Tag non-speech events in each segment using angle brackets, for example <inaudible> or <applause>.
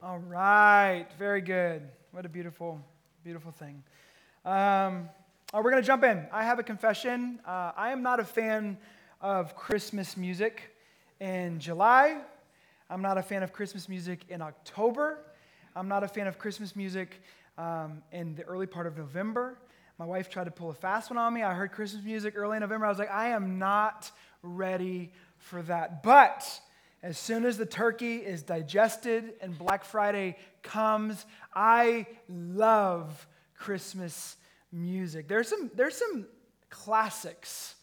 All right, very good. What a beautiful, beautiful thing. Um, oh, we're going to jump in. I have a confession. Uh, I am not a fan of Christmas music in July. I'm not a fan of Christmas music in October. I'm not a fan of Christmas music um, in the early part of November. My wife tried to pull a fast one on me. I heard Christmas music early in November. I was like, I am not ready for that. But as soon as the turkey is digested and Black Friday comes, I love Christmas music. There's some, there's some classics.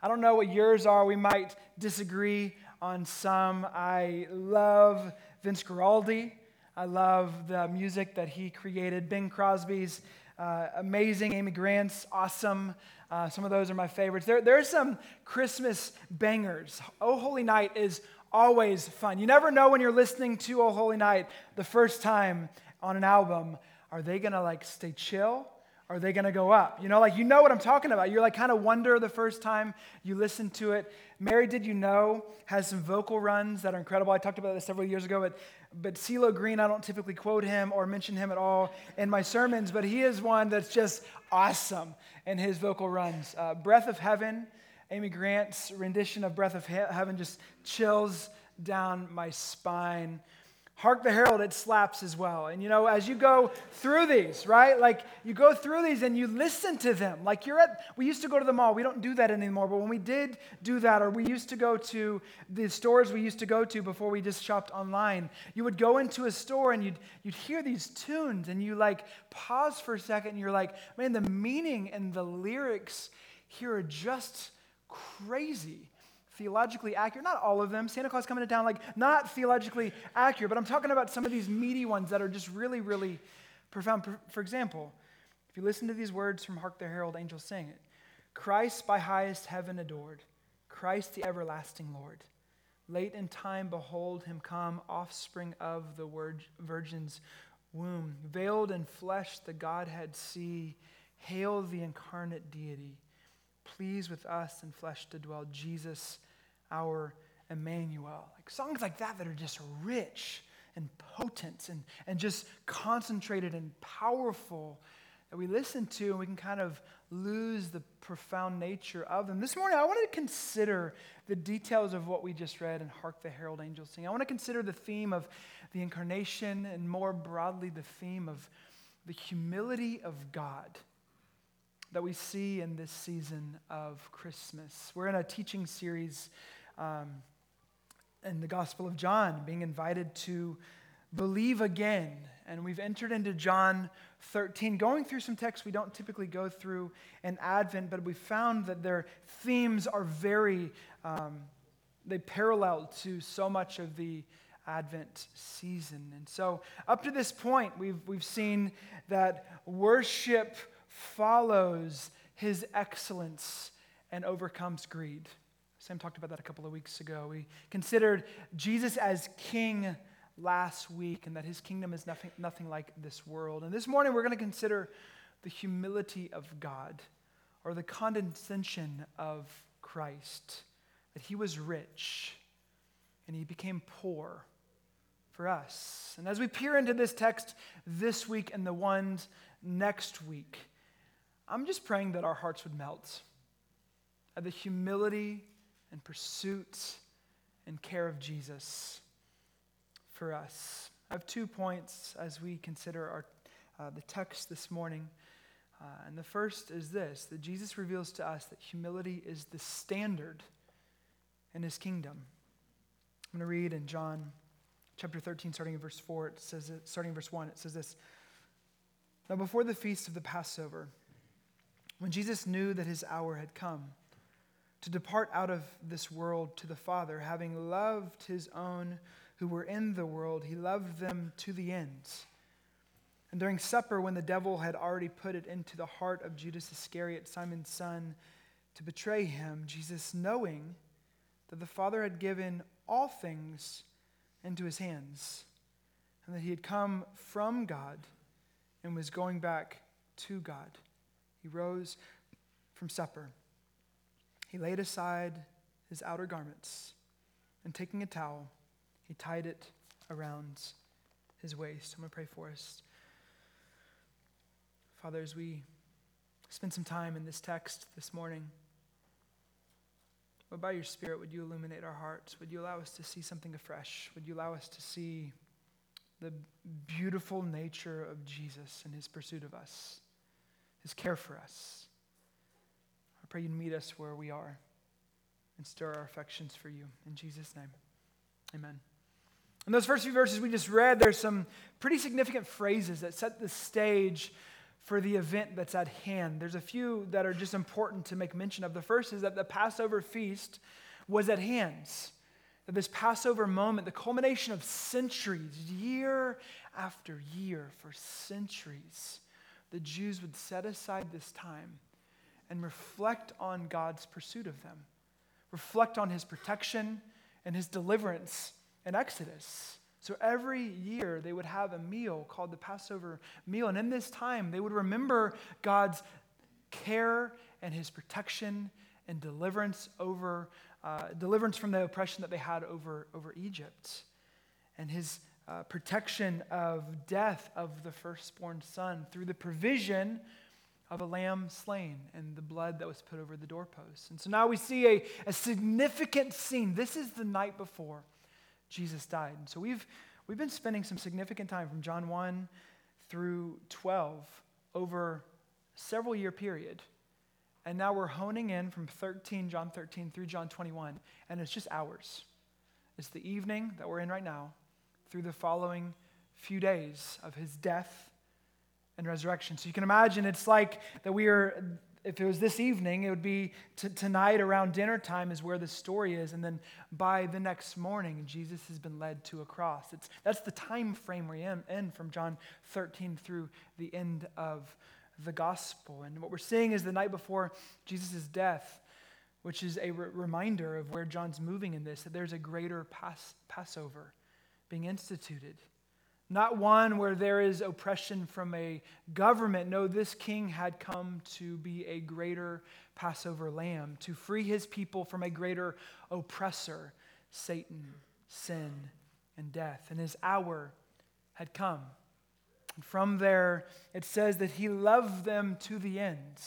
I don't know what yours are. We might disagree on some. I love Vince Guaraldi. I love the music that he created. Bing Crosby's uh, amazing. Amy Grant's awesome. Uh, some of those are my favorites. There, there are some Christmas bangers. Oh Holy Night is always fun. You never know when you're listening to Oh Holy Night the first time on an album. Are they gonna like stay chill? Are they gonna go up? You know, like you know what I'm talking about. You're like kind of wonder the first time you listen to it. Mary Did You Know has some vocal runs that are incredible. I talked about this several years ago, but but CeeLo Green, I don't typically quote him or mention him at all in my sermons, but he is one that's just awesome in his vocal runs. Uh, Breath of Heaven Amy Grant's rendition of Breath of Heaven just chills down my spine. Hark the Herald, it slaps as well. And you know, as you go through these, right? Like you go through these and you listen to them. Like you're at, we used to go to the mall. We don't do that anymore. But when we did do that, or we used to go to the stores we used to go to before we just shopped online, you would go into a store and you'd, you'd hear these tunes and you like pause for a second and you're like, man, the meaning and the lyrics here are just crazy theologically accurate. Not all of them. Santa Claus coming to town, like not theologically accurate, but I'm talking about some of these meaty ones that are just really, really profound. For example, if you listen to these words from Hark the Herald, angels sing it Christ by highest heaven adored, Christ the everlasting Lord. Late in time, behold him come, offspring of the Virgin's womb. Veiled in flesh, the Godhead see. Hail the incarnate deity pleased with us in flesh to dwell, Jesus, our Emmanuel. Like songs like that that are just rich and potent and, and just concentrated and powerful that we listen to and we can kind of lose the profound nature of them. This morning, I want to consider the details of what we just read and Hark the Herald Angels Sing. I want to consider the theme of the incarnation and more broadly the theme of the humility of God that we see in this season of Christmas. We're in a teaching series um, in the Gospel of John, being invited to believe again. And we've entered into John 13, going through some texts we don't typically go through in Advent, but we found that their themes are very, um, they parallel to so much of the Advent season. And so, up to this point, we've, we've seen that worship follows his excellence and overcomes greed. Sam talked about that a couple of weeks ago. We considered Jesus as king last week and that his kingdom is nothing, nothing like this world. And this morning we're going to consider the humility of God or the condescension of Christ, that he was rich and he became poor for us. And as we peer into this text this week and the ones next week, I'm just praying that our hearts would melt at the humility and pursuit and care of Jesus for us. I have two points as we consider our, uh, the text this morning. Uh, and the first is this that Jesus reveals to us that humility is the standard in his kingdom. I'm going to read in John chapter 13, starting in verse 4, it says, starting in verse 1, it says this Now, before the feast of the Passover, when Jesus knew that his hour had come to depart out of this world to the Father, having loved his own who were in the world, he loved them to the end. And during supper, when the devil had already put it into the heart of Judas Iscariot, Simon's son, to betray him, Jesus, knowing that the Father had given all things into his hands, and that he had come from God and was going back to God he rose from supper. He laid aside his outer garments, and taking a towel, he tied it around his waist. I'm going to pray for us. Father, as we spend some time in this text this morning, but by your Spirit, would you illuminate our hearts? Would you allow us to see something afresh? Would you allow us to see the beautiful nature of Jesus and his pursuit of us, his care for us? I pray you'd meet us where we are and stir our affections for you. In Jesus' name, amen. In those first few verses we just read, there's some pretty significant phrases that set the stage for the event that's at hand. There's a few that are just important to make mention of. The first is that the Passover feast was at hand. That this Passover moment, the culmination of centuries, year after year, for centuries, the Jews would set aside this time and reflect on God's pursuit of them, reflect on his protection and his deliverance in Exodus. So every year they would have a meal called the Passover meal. And in this time, they would remember God's care and his protection and deliverance over uh, deliverance from the oppression that they had over, over Egypt and his uh, protection of death of the firstborn son through the provision of a lamb slain and the blood that was put over the doorposts. And so now we see a, a significant scene. This is the night before Jesus died. And so we've, we've been spending some significant time from John 1 through 12 over several year period. And now we're honing in from 13, John 13 through John 21, and it's just hours. It's the evening that we're in right now through the following few days of his death and resurrection. So you can imagine it's like that we are if it was this evening, it would be t- tonight around dinner time is where the story is, and then by the next morning, Jesus has been led to a cross. It's, that's the time frame we're in, in from John 13 through the end of the gospel. And what we're seeing is the night before Jesus' death, which is a re- reminder of where John's moving in this, that there's a greater Pas- Passover being instituted not one where there is oppression from a government. No, this king had come to be a greater Passover lamb, to free his people from a greater oppressor, Satan, sin, and death. And his hour had come. And from there, it says that he loved them to the end.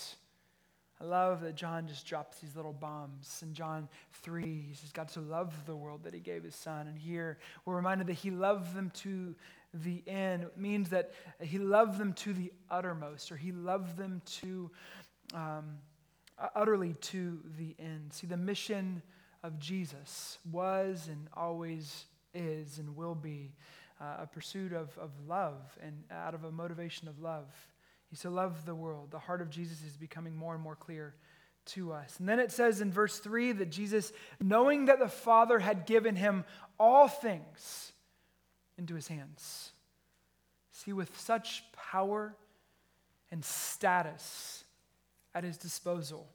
I love that John just drops these little bombs. In John 3, he says, God so loved the world that he gave his son. And here we're reminded that he loved them to the end. It means that he loved them to the uttermost, or he loved them to um, utterly to the end. See, the mission of Jesus was and always is and will be uh, a pursuit of, of love and out of a motivation of love. He so loved the world. The heart of Jesus is becoming more and more clear to us. And then it says in verse 3 that Jesus, knowing that the Father had given him all things, into his hands. See, with such power and status at his disposal,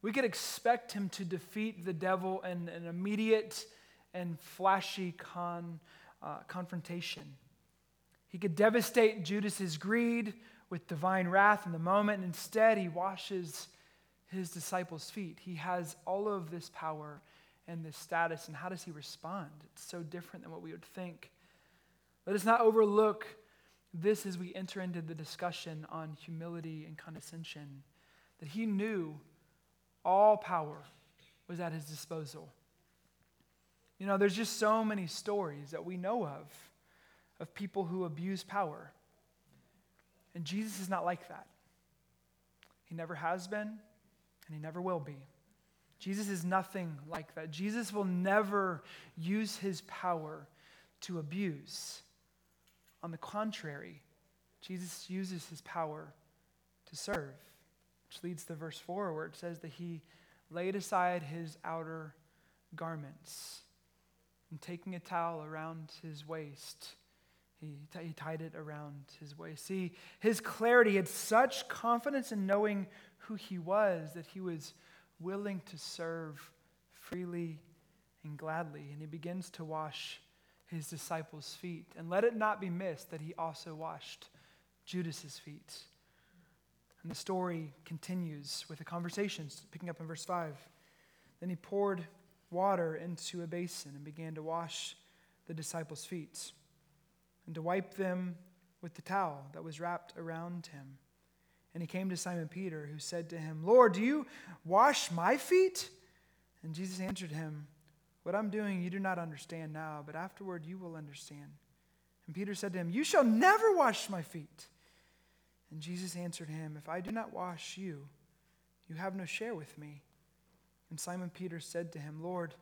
we could expect him to defeat the devil in an immediate and flashy con, uh, confrontation. He could devastate Judas's greed with divine wrath in the moment. And instead, he washes his disciples' feet. He has all of this power and this status. And how does he respond? It's so different than what we would think. Let us not overlook this as we enter into the discussion on humility and condescension, that he knew all power was at his disposal. You know, there's just so many stories that we know of of people who abuse power. And Jesus is not like that. He never has been, and he never will be. Jesus is nothing like that. Jesus will never use his power to abuse. On the contrary, Jesus uses his power to serve, which leads to verse 4 where it says that he laid aside his outer garments and taking a towel around his waist, he, t- he tied it around his waist. See, his clarity had such confidence in knowing who he was that he was willing to serve freely and gladly. And he begins to wash his disciples' feet. And let it not be missed that he also washed Judas's feet. And the story continues with the conversations, picking up in verse 5. Then he poured water into a basin and began to wash the disciples' feet and to wipe them with the towel that was wrapped around him. And he came to Simon Peter, who said to him, Lord, do you wash my feet? And Jesus answered him, What I'm doing you do not understand now, but afterward you will understand. And Peter said to him, You shall never wash my feet. And Jesus answered him, If I do not wash you, you have no share with me. And Simon Peter said to him, Lord,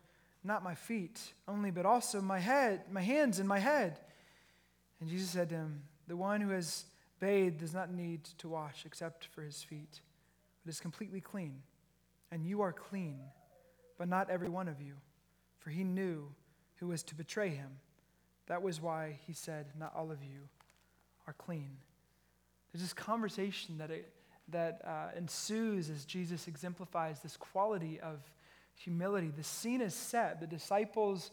not my feet only, but also my head, my hands and my head. And Jesus said to him, The one who has bathed does not need to wash except for his feet, but is completely clean. And you are clean, but not every one of you. For he knew who was to betray him. That was why he said, Not all of you are clean. There's this conversation that, it, that uh, ensues as Jesus exemplifies this quality of humility. The scene is set. The disciples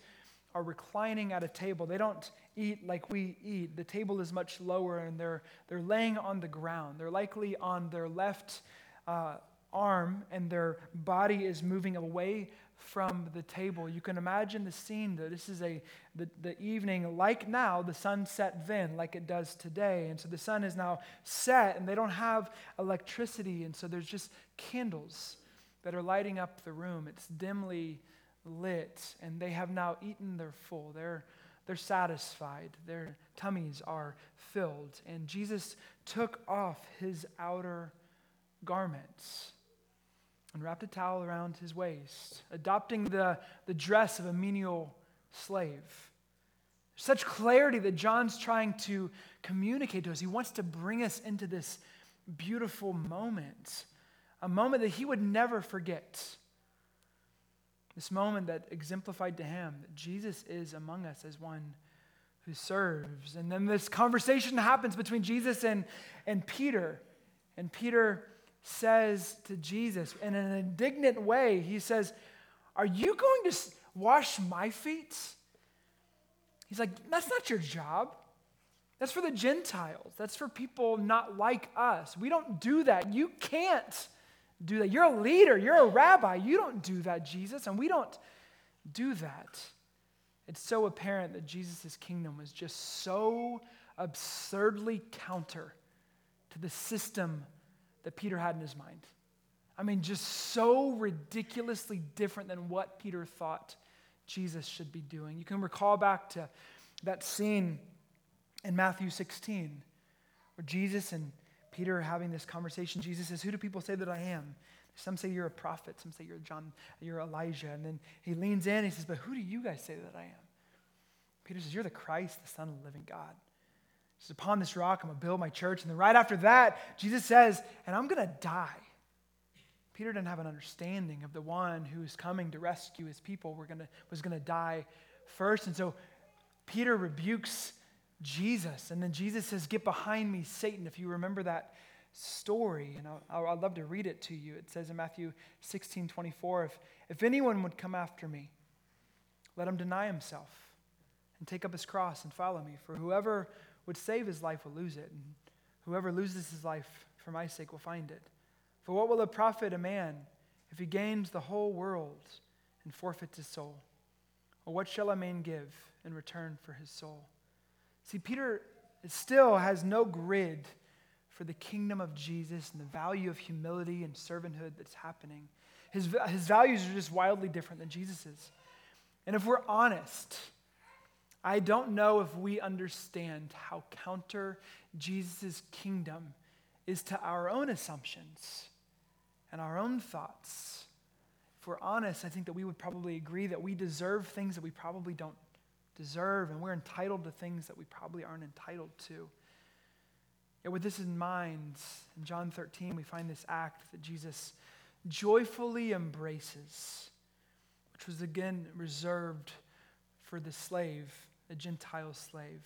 are reclining at a table. They don't eat like we eat. The table is much lower and they're, they're laying on the ground. They're likely on their left uh, arm and their body is moving away from the table. You can imagine the scene that this is a the, the evening like now, the sun set then, like it does today. And so the sun is now set and they don't have electricity, and so there's just candles that are lighting up the room. It's dimly lit, and they have now eaten their full. They're, they're satisfied. Their tummies are filled. And Jesus took off his outer garments and wrapped a towel around his waist, adopting the, the dress of a menial slave. Such clarity that John's trying to communicate to us. He wants to bring us into this beautiful moment, a moment that he would never forget. This moment that exemplified to him that Jesus is among us as one who serves. And then this conversation happens between Jesus and, and Peter. And Peter says to Jesus in an indignant way, he says, Are you going to wash my feet? He's like, That's not your job. That's for the Gentiles. That's for people not like us. We don't do that. You can't do that. You're a leader, you're a rabbi. You don't do that, Jesus, and we don't do that. It's so apparent that Jesus' kingdom was just so absurdly counter to the system that Peter had in his mind. I mean, just so ridiculously different than what Peter thought Jesus should be doing. You can recall back to that scene in Matthew 16 where Jesus and Peter having this conversation. Jesus says, Who do people say that I am? Some say you're a prophet, some say you're John, you're Elijah. And then he leans in and he says, But who do you guys say that I am? Peter says, You're the Christ, the Son of the living God. He says, Upon this rock, I'm to build my church. And then right after that, Jesus says, And I'm to die. Peter didn't have an understanding of the one who's coming to rescue his people We're gonna, was to die first. And so Peter rebukes Jesus. And then Jesus says, Get behind me, Satan. If you remember that story, and i would love to read it to you. It says in Matthew 16 24, if, if anyone would come after me, let him deny himself and take up his cross and follow me. For whoever would save his life will lose it, and whoever loses his life for my sake will find it. For what will it profit a man if he gains the whole world and forfeits his soul? Or what shall a man give in return for his soul? See, Peter still has no grid for the kingdom of Jesus and the value of humility and servanthood that's happening. His, his values are just wildly different than Jesus's. And if we're honest, I don't know if we understand how counter Jesus' kingdom is to our own assumptions and our own thoughts. If we're honest, I think that we would probably agree that we deserve things that we probably don't deserve, and we're entitled to things that we probably aren't entitled to. Yet, with this in mind, in John 13, we find this act that Jesus joyfully embraces, which was again reserved for the slave, the Gentile slave.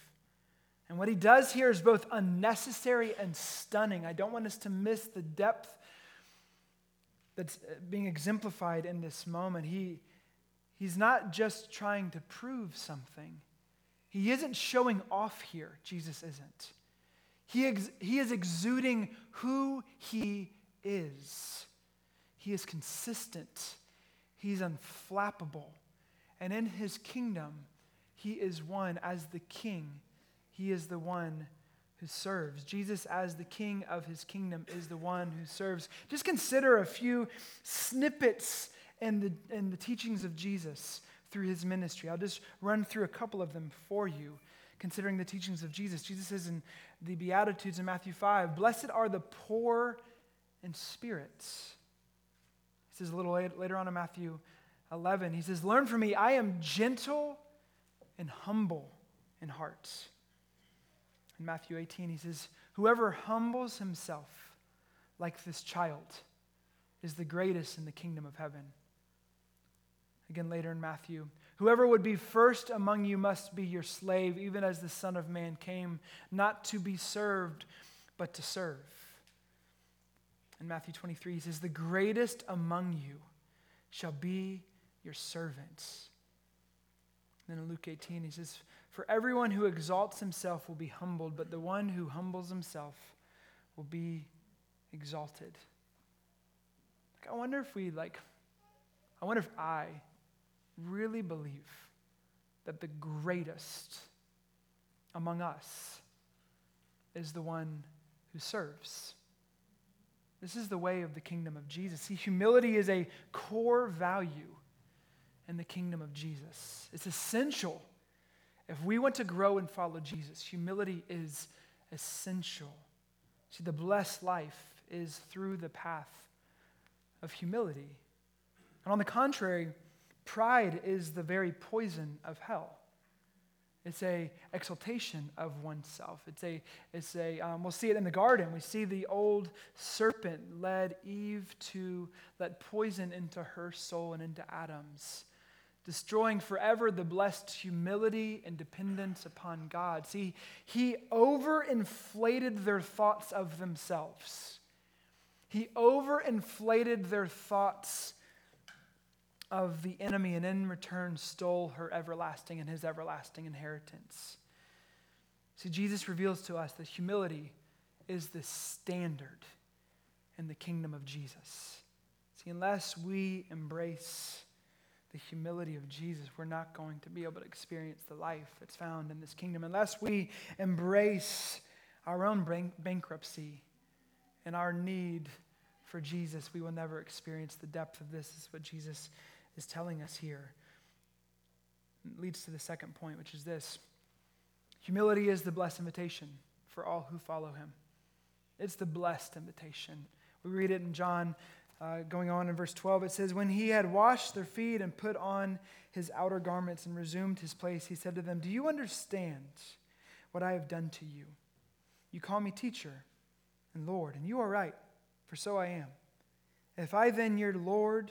And what he does here is both unnecessary and stunning. I don't want us to miss the depth that's being exemplified in this moment. He, He's not just trying to prove something. He isn't showing off here. Jesus isn't. He, ex- he is exuding who he is. He is consistent. He's unflappable. And in his kingdom, he is one as the king. he is the one who serves. Jesus, as the king of his kingdom, is the one who serves. Just consider a few snippets in the, in the teachings of Jesus through his ministry. I'll just run through a couple of them for you, considering the teachings of Jesus. Jesus says in the Beatitudes in Matthew 5 Blessed are the poor in spirit. He says a little later on in Matthew 11, he says, Learn from me, I am gentle and humble in heart. In Matthew 18, he says, Whoever humbles himself like this child is the greatest in the kingdom of heaven. Again, later in Matthew, whoever would be first among you must be your slave, even as the Son of Man came, not to be served, but to serve. In Matthew 23, he says, The greatest among you shall be your servants. Then in Luke 18, he says, For everyone who exalts himself will be humbled, but the one who humbles himself will be exalted. Like, I wonder if we, like, I wonder if I really believe that the greatest among us is the one who serves. This is the way of the kingdom of Jesus. See, humility is a core value in the kingdom of Jesus. It's essential. If we want to grow and follow Jesus, humility is essential. See, the blessed life is through the path of humility. And on the contrary, pride is the very poison of hell. It's a exaltation of oneself. It's a, it's a um, we'll see it in the garden. We see the old serpent led Eve to let poison into her soul and into Adam's destroying forever the blessed humility and dependence upon God. See, he overinflated their thoughts of themselves. He overinflated their thoughts of the enemy and in return stole her everlasting and his everlasting inheritance. See, Jesus reveals to us that humility is the standard in the kingdom of Jesus. See, unless we embrace the humility of Jesus, we're not going to be able to experience the life that's found in this kingdom. Unless we embrace our own bankruptcy and our need for Jesus, we will never experience the depth of this, is what Jesus is telling us here. It leads to the second point, which is this humility is the blessed invitation for all who follow him. It's the blessed invitation. We read it in John uh, going on in verse 12, it says, When he had washed their feet and put on his outer garments and resumed his place, he said to them, Do you understand what I have done to you? You call me teacher and Lord, and you are right, for so I am. If I then, your Lord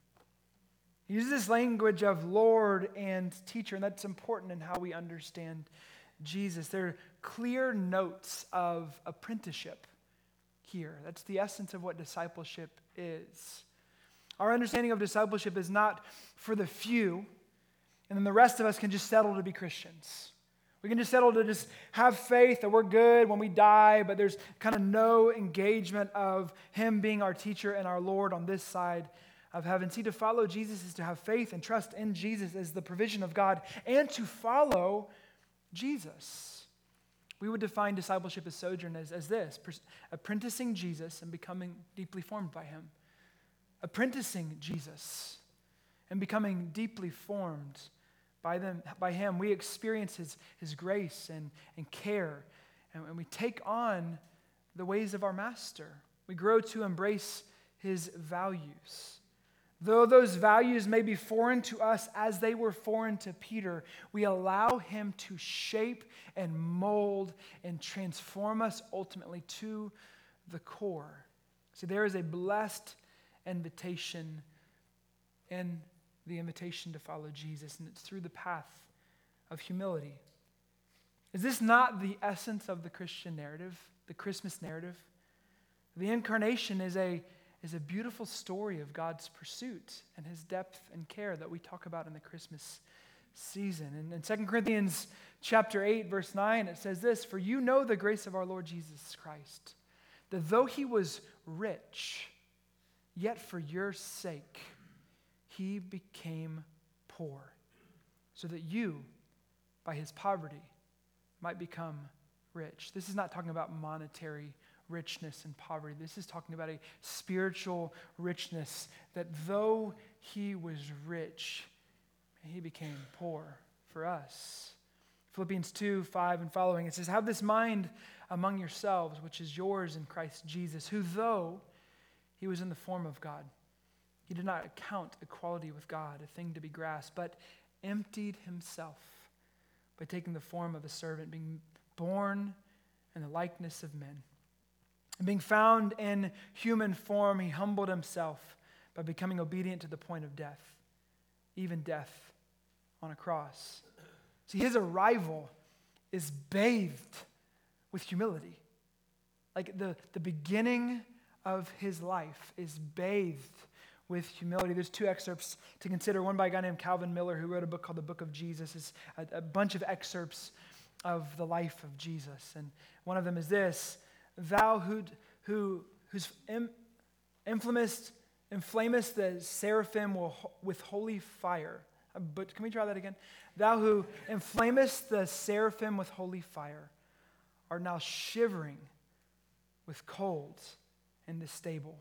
He uses this language of Lord and teacher, and that's important in how we understand Jesus. There are clear notes of apprenticeship here. That's the essence of what discipleship is. Our understanding of discipleship is not for the few, and then the rest of us can just settle to be Christians. We can just settle to just have faith that we're good when we die, but there's kind of no engagement of Him being our teacher and our Lord on this side of heaven. See, to follow Jesus is to have faith and trust in Jesus as the provision of God and to follow Jesus. We would define discipleship as sojourn as, as this apprenticing Jesus and becoming deeply formed by Him apprenticing Jesus and becoming deeply formed by, them, by Him. We experience His, his grace and, and care, and, and we take on the ways of our Master. We grow to embrace His values. Though those values may be foreign to us as they were foreign to Peter, we allow him to shape and mold and transform us ultimately to the core. See, there is a blessed invitation and the invitation to follow Jesus, and it's through the path of humility. Is this not the essence of the Christian narrative, the Christmas narrative? The incarnation is a, is a beautiful story of God's pursuit and his depth and care that we talk about in the Christmas season. And in 2 Corinthians chapter 8, verse 9, it says this For you know the grace of our Lord Jesus Christ, that though he was rich, yet for your sake he became poor, so that you, by his poverty, might become rich. This is not talking about monetary richness and poverty. This is talking about a spiritual richness that though he was rich, he became poor for us. Philippians 2 5 and following, it says, Have this mind among yourselves, which is yours in Christ Jesus, who though he was in the form of God, he did not account equality with God a thing to be grasped, but emptied himself by taking the form of a servant, being born in the likeness of men. And being found in human form, he humbled himself by becoming obedient to the point of death, even death on a cross. See, his arrival is bathed with humility. Like the, the beginning of his life is bathed with humility. There's two excerpts to consider one by a guy named Calvin Miller, who wrote a book called The Book of Jesus. It's a, a bunch of excerpts of the life of Jesus. And one of them is this Thou who, who, whose inflamest, inflamest the seraphim with holy fire. Uh, but can we try that again? Thou who inflamest the seraphim with holy fire art now shivering with cold in the stable.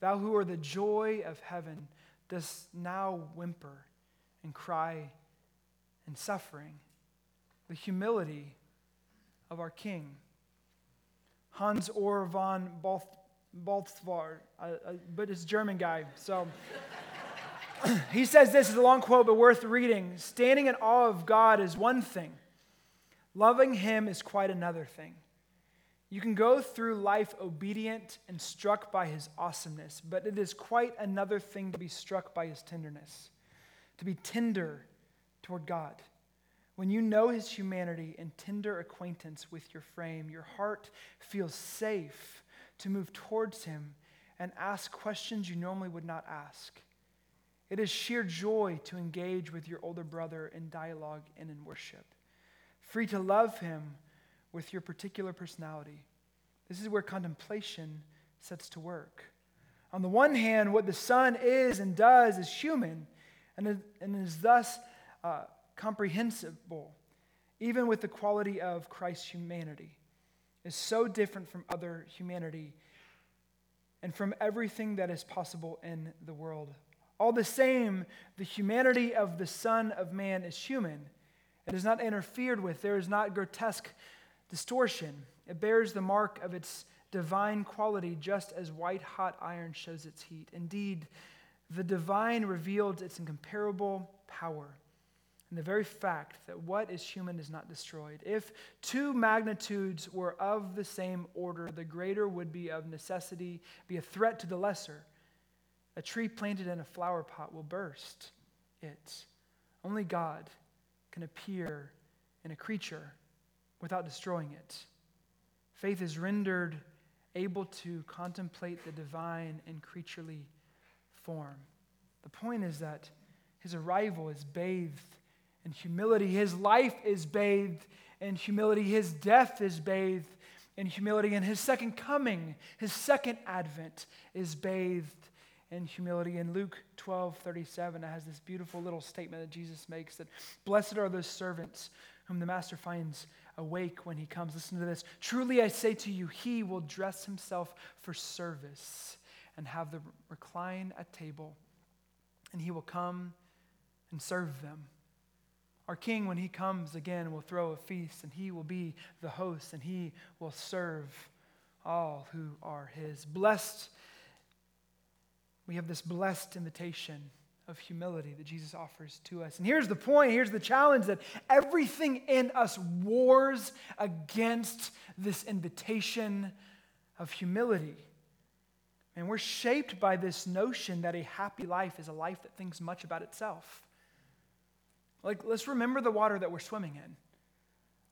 Thou who are the joy of heaven dost now whimper and cry in suffering. The humility of our King. Hans Urs von Balthasar, but it's German guy, so. <coughs> he says this is a long quote, but worth reading. Standing in awe of God is one thing, loving Him is quite another thing. You can go through life obedient and struck by His awesomeness, but it is quite another thing to be struck by His tenderness, to be tender toward God. When you know His humanity and tender acquaintance with your frame, your heart feels safe to move towards Him and ask questions you normally would not ask. It is sheer joy to engage with your older brother in dialogue and in worship. Free to love him with your particular personality. This is where contemplation sets to work. On the one hand, what the Son is and does is human and is, and is thus uh, comprehensible, even with the quality of Christ's humanity, is so different from other humanity and from everything that is possible in the world all the same, the humanity of the Son of Man is human. It is not interfered with, there is not grotesque distortion. It bears the mark of its divine quality, just as white hot iron shows its heat. Indeed, the divine revealed its incomparable power and the very fact that what is human is not destroyed. If two magnitudes were of the same order, the greater would be of necessity be a threat to the lesser. A tree planted in a flower pot will burst it. Only God can appear in a creature without destroying it. Faith is rendered able to contemplate the divine in creaturely form. The point is that his arrival is bathed in humility, his life is bathed in humility, his death is bathed in humility, and his second coming, his second advent, is bathed in humility. In Luke 12 37, it has this beautiful little statement that Jesus makes that blessed are those servants whom the master finds awake when he comes. Listen to this. Truly I say to you, he will dress himself for service and have them recline at table, and he will come and serve them. Our king, when he comes again, will throw a feast, and he will be the host, and he will serve all who are his. Blessed we have this blessed invitation of humility that Jesus offers to us. And here's the point, here's the challenge that everything in us wars against this invitation of humility. And we're shaped by this notion that a happy life is a life that thinks much about itself. Like, let's remember the water that we're swimming in.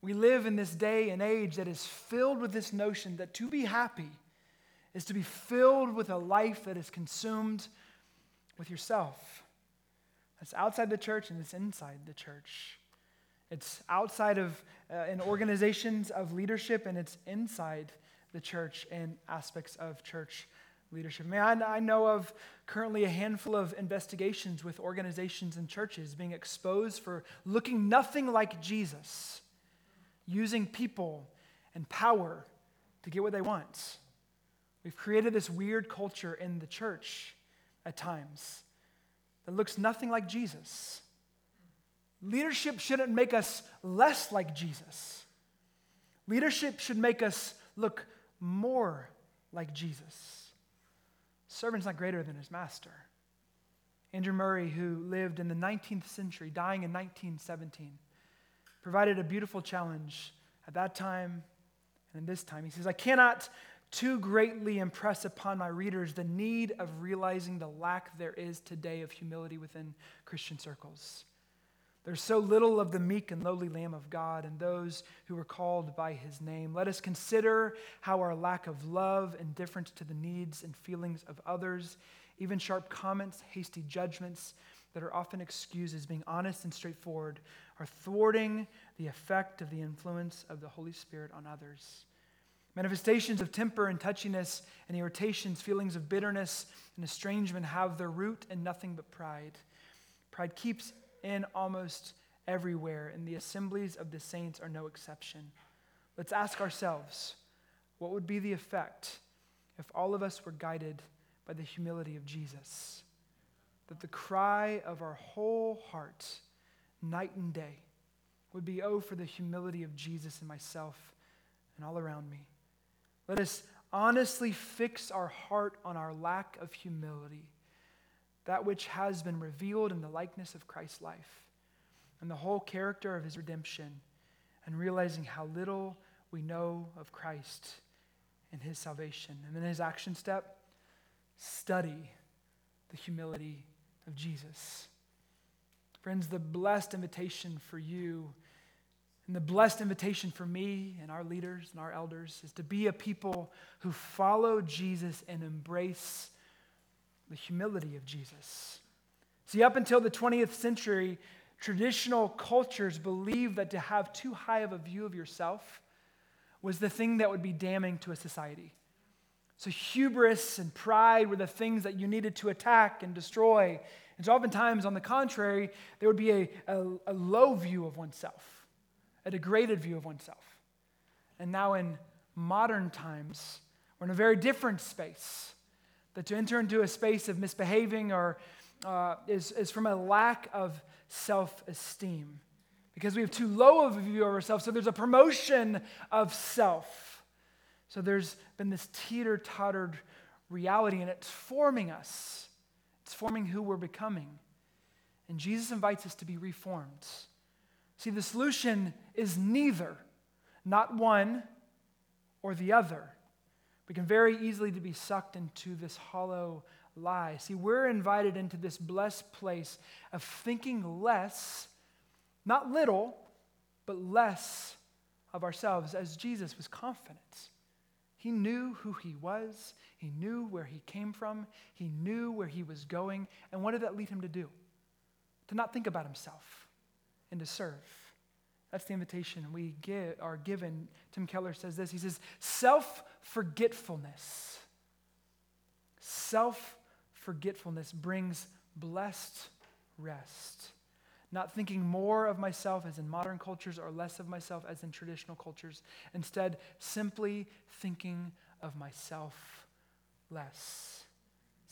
We live in this day and age that is filled with this notion that to be happy is to be filled with a life that is consumed with yourself. It's outside the church and it's inside the church. It's outside of uh, in organizations of leadership and it's inside the church and aspects of church leadership. Man, I know of currently a handful of investigations with organizations and churches being exposed for looking nothing like Jesus, using people and power to get what they want. We've created this weird culture in the church at times that looks nothing like Jesus. Leadership shouldn't make us less like Jesus. Leadership should make us look more like Jesus. Servant's not greater than his master. Andrew Murray, who lived in the 19th century, dying in 1917, provided a beautiful challenge at that time and in this time. He says, I cannot too greatly impress upon my readers the need of realizing the lack there is today of humility within Christian circles. There's so little of the meek and lowly Lamb of God and those who are called by his name. Let us consider how our lack of love, indifference to the needs and feelings of others, even sharp comments, hasty judgments that are often excused as being honest and straightforward, are thwarting the effect of the influence of the Holy Spirit on others. Manifestations of temper and touchiness and irritations, feelings of bitterness and estrangement have their root in nothing but pride. Pride keeps in almost everywhere, and the assemblies of the saints are no exception. Let's ask ourselves what would be the effect if all of us were guided by the humility of Jesus? That the cry of our whole heart, night and day, would be, Oh, for the humility of Jesus in myself and all around me. Let us honestly fix our heart on our lack of humility that which has been revealed in the likeness of Christ's life and the whole character of his redemption, and realizing how little we know of Christ and his salvation. And then his action step study the humility of Jesus. Friends, the blessed invitation for you and the blessed invitation for me and our leaders and our elders is to be a people who follow Jesus and embrace the humility of Jesus. See, up until the 20th century, traditional cultures believed that to have too high of a view of yourself was the thing that would be damning to a society. So, hubris and pride were the things that you needed to attack and destroy. And so, oftentimes, on the contrary, there would be a, a, a low view of oneself, a degraded view of oneself. And now, in modern times, we're in a very different space that to enter into a space of misbehaving or uh, is, is from a lack of self esteem because we have too low of a view of ourselves. So there's a promotion of self. So there's been this teeter tottered reality, and it's forming us, it's forming who we're becoming. And Jesus invites us to be reformed. See, the solution is neither, not one or the other we can very easily be sucked into this hollow lie. See, we're invited into this blessed place of thinking less, not little, but less of ourselves as Jesus was confident. He knew who he was, he knew where he came from, he knew where he was going. And what did that lead him to do? To not think about himself and to serve. That's the invitation we get, are given. Tim Keller says this. He says, self forgetfulness. Self forgetfulness brings blessed rest. Not thinking more of myself as in modern cultures or less of myself as in traditional cultures. Instead, simply thinking of myself less.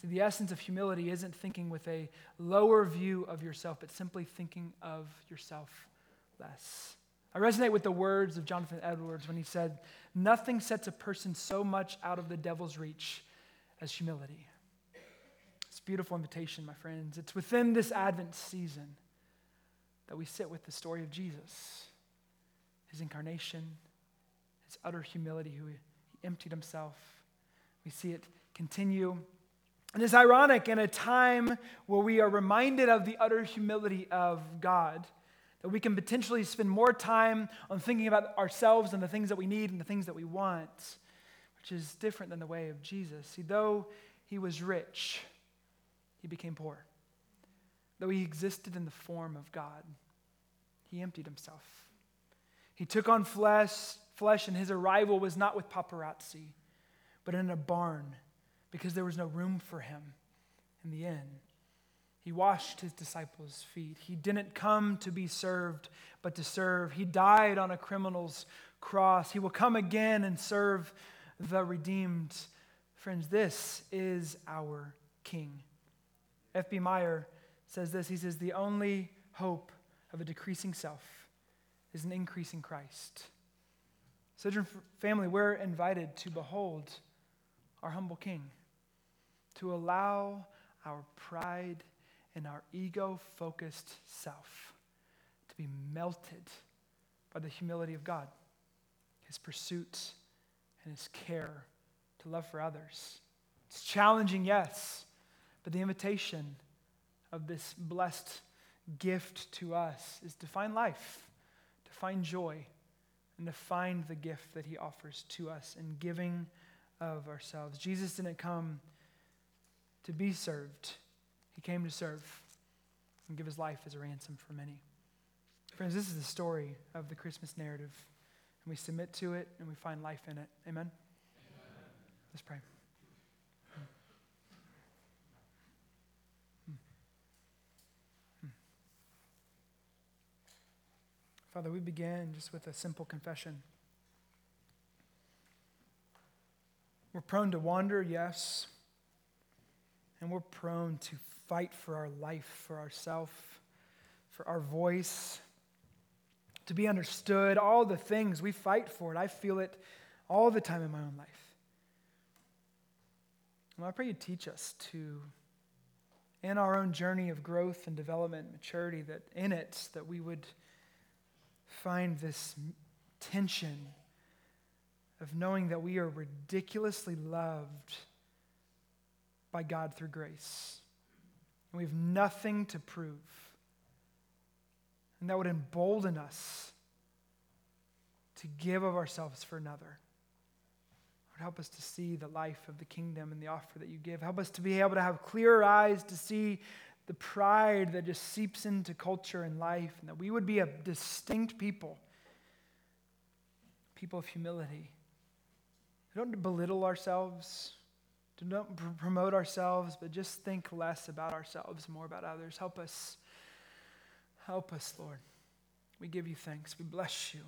See, the essence of humility isn't thinking with a lower view of yourself, but simply thinking of yourself less. I resonate with the words of Jonathan Edwards when he said, Nothing sets a person so much out of the devil's reach as humility. It's a beautiful invitation, my friends. It's within this Advent season that we sit with the story of Jesus, his incarnation, his utter humility, who he emptied himself. We see it continue. And it's ironic in a time where we are reminded of the utter humility of God that we can potentially spend more time on thinking about ourselves and the things that we need and the things that we want. which is different than the way of Jesus. See, though he was rich, he became poor. Though he existed in the form of God, he emptied himself. He took on flesh, flesh, and his arrival was not with paparazzi, but in a barn because there was no room for him in the inn. He washed his disciples' feet. He didn't come to be served, but to serve. He died on a criminal's cross. He will come again and serve the redeemed. Friends, this is our King. F.B. Meyer says this He says, The only hope of a decreasing self is an increasing Christ. Sojourn family, we're invited to behold our humble King, to allow our pride and our ego focused self to be melted by the humility of God, his pursuit and his care to love for others. It's challenging, yes, but the invitation of this blessed gift to us is to find life, to find joy, and to find the gift that he offers to us in giving of ourselves. Jesus didn't come to be served, he came to serve and give his life as a ransom for many. Friends, this is the story of the Christmas narrative. And we submit to it and we find life in it. Amen? Amen. Let's pray. Father, we begin just with a simple confession. We're prone to wander, yes, and we're prone to fight for our life, for ourself, for our voice, to be understood, all the things we fight for it. I feel it all the time in my own life. And I pray you teach us to, in our own journey of growth and development maturity, that in it, that we would find this tension of knowing that we are ridiculously loved by God through grace. And we have nothing to prove. And that would embolden us to give of ourselves for another. Lord, help us to see the life of the kingdom and the offer that you give. Help us to be able to have clearer eyes to see the pride that just seeps into culture and life, and that we would be a distinct people, people of humility. We don't belittle ourselves, to not promote ourselves, but just think less about ourselves, more about others. Help us. Help us, Lord. We give you thanks. We bless you.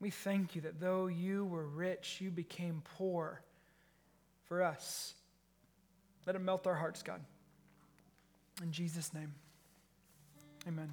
We thank you that though you were rich, you became poor for us. Let it melt our hearts, God. In Jesus' name, amen.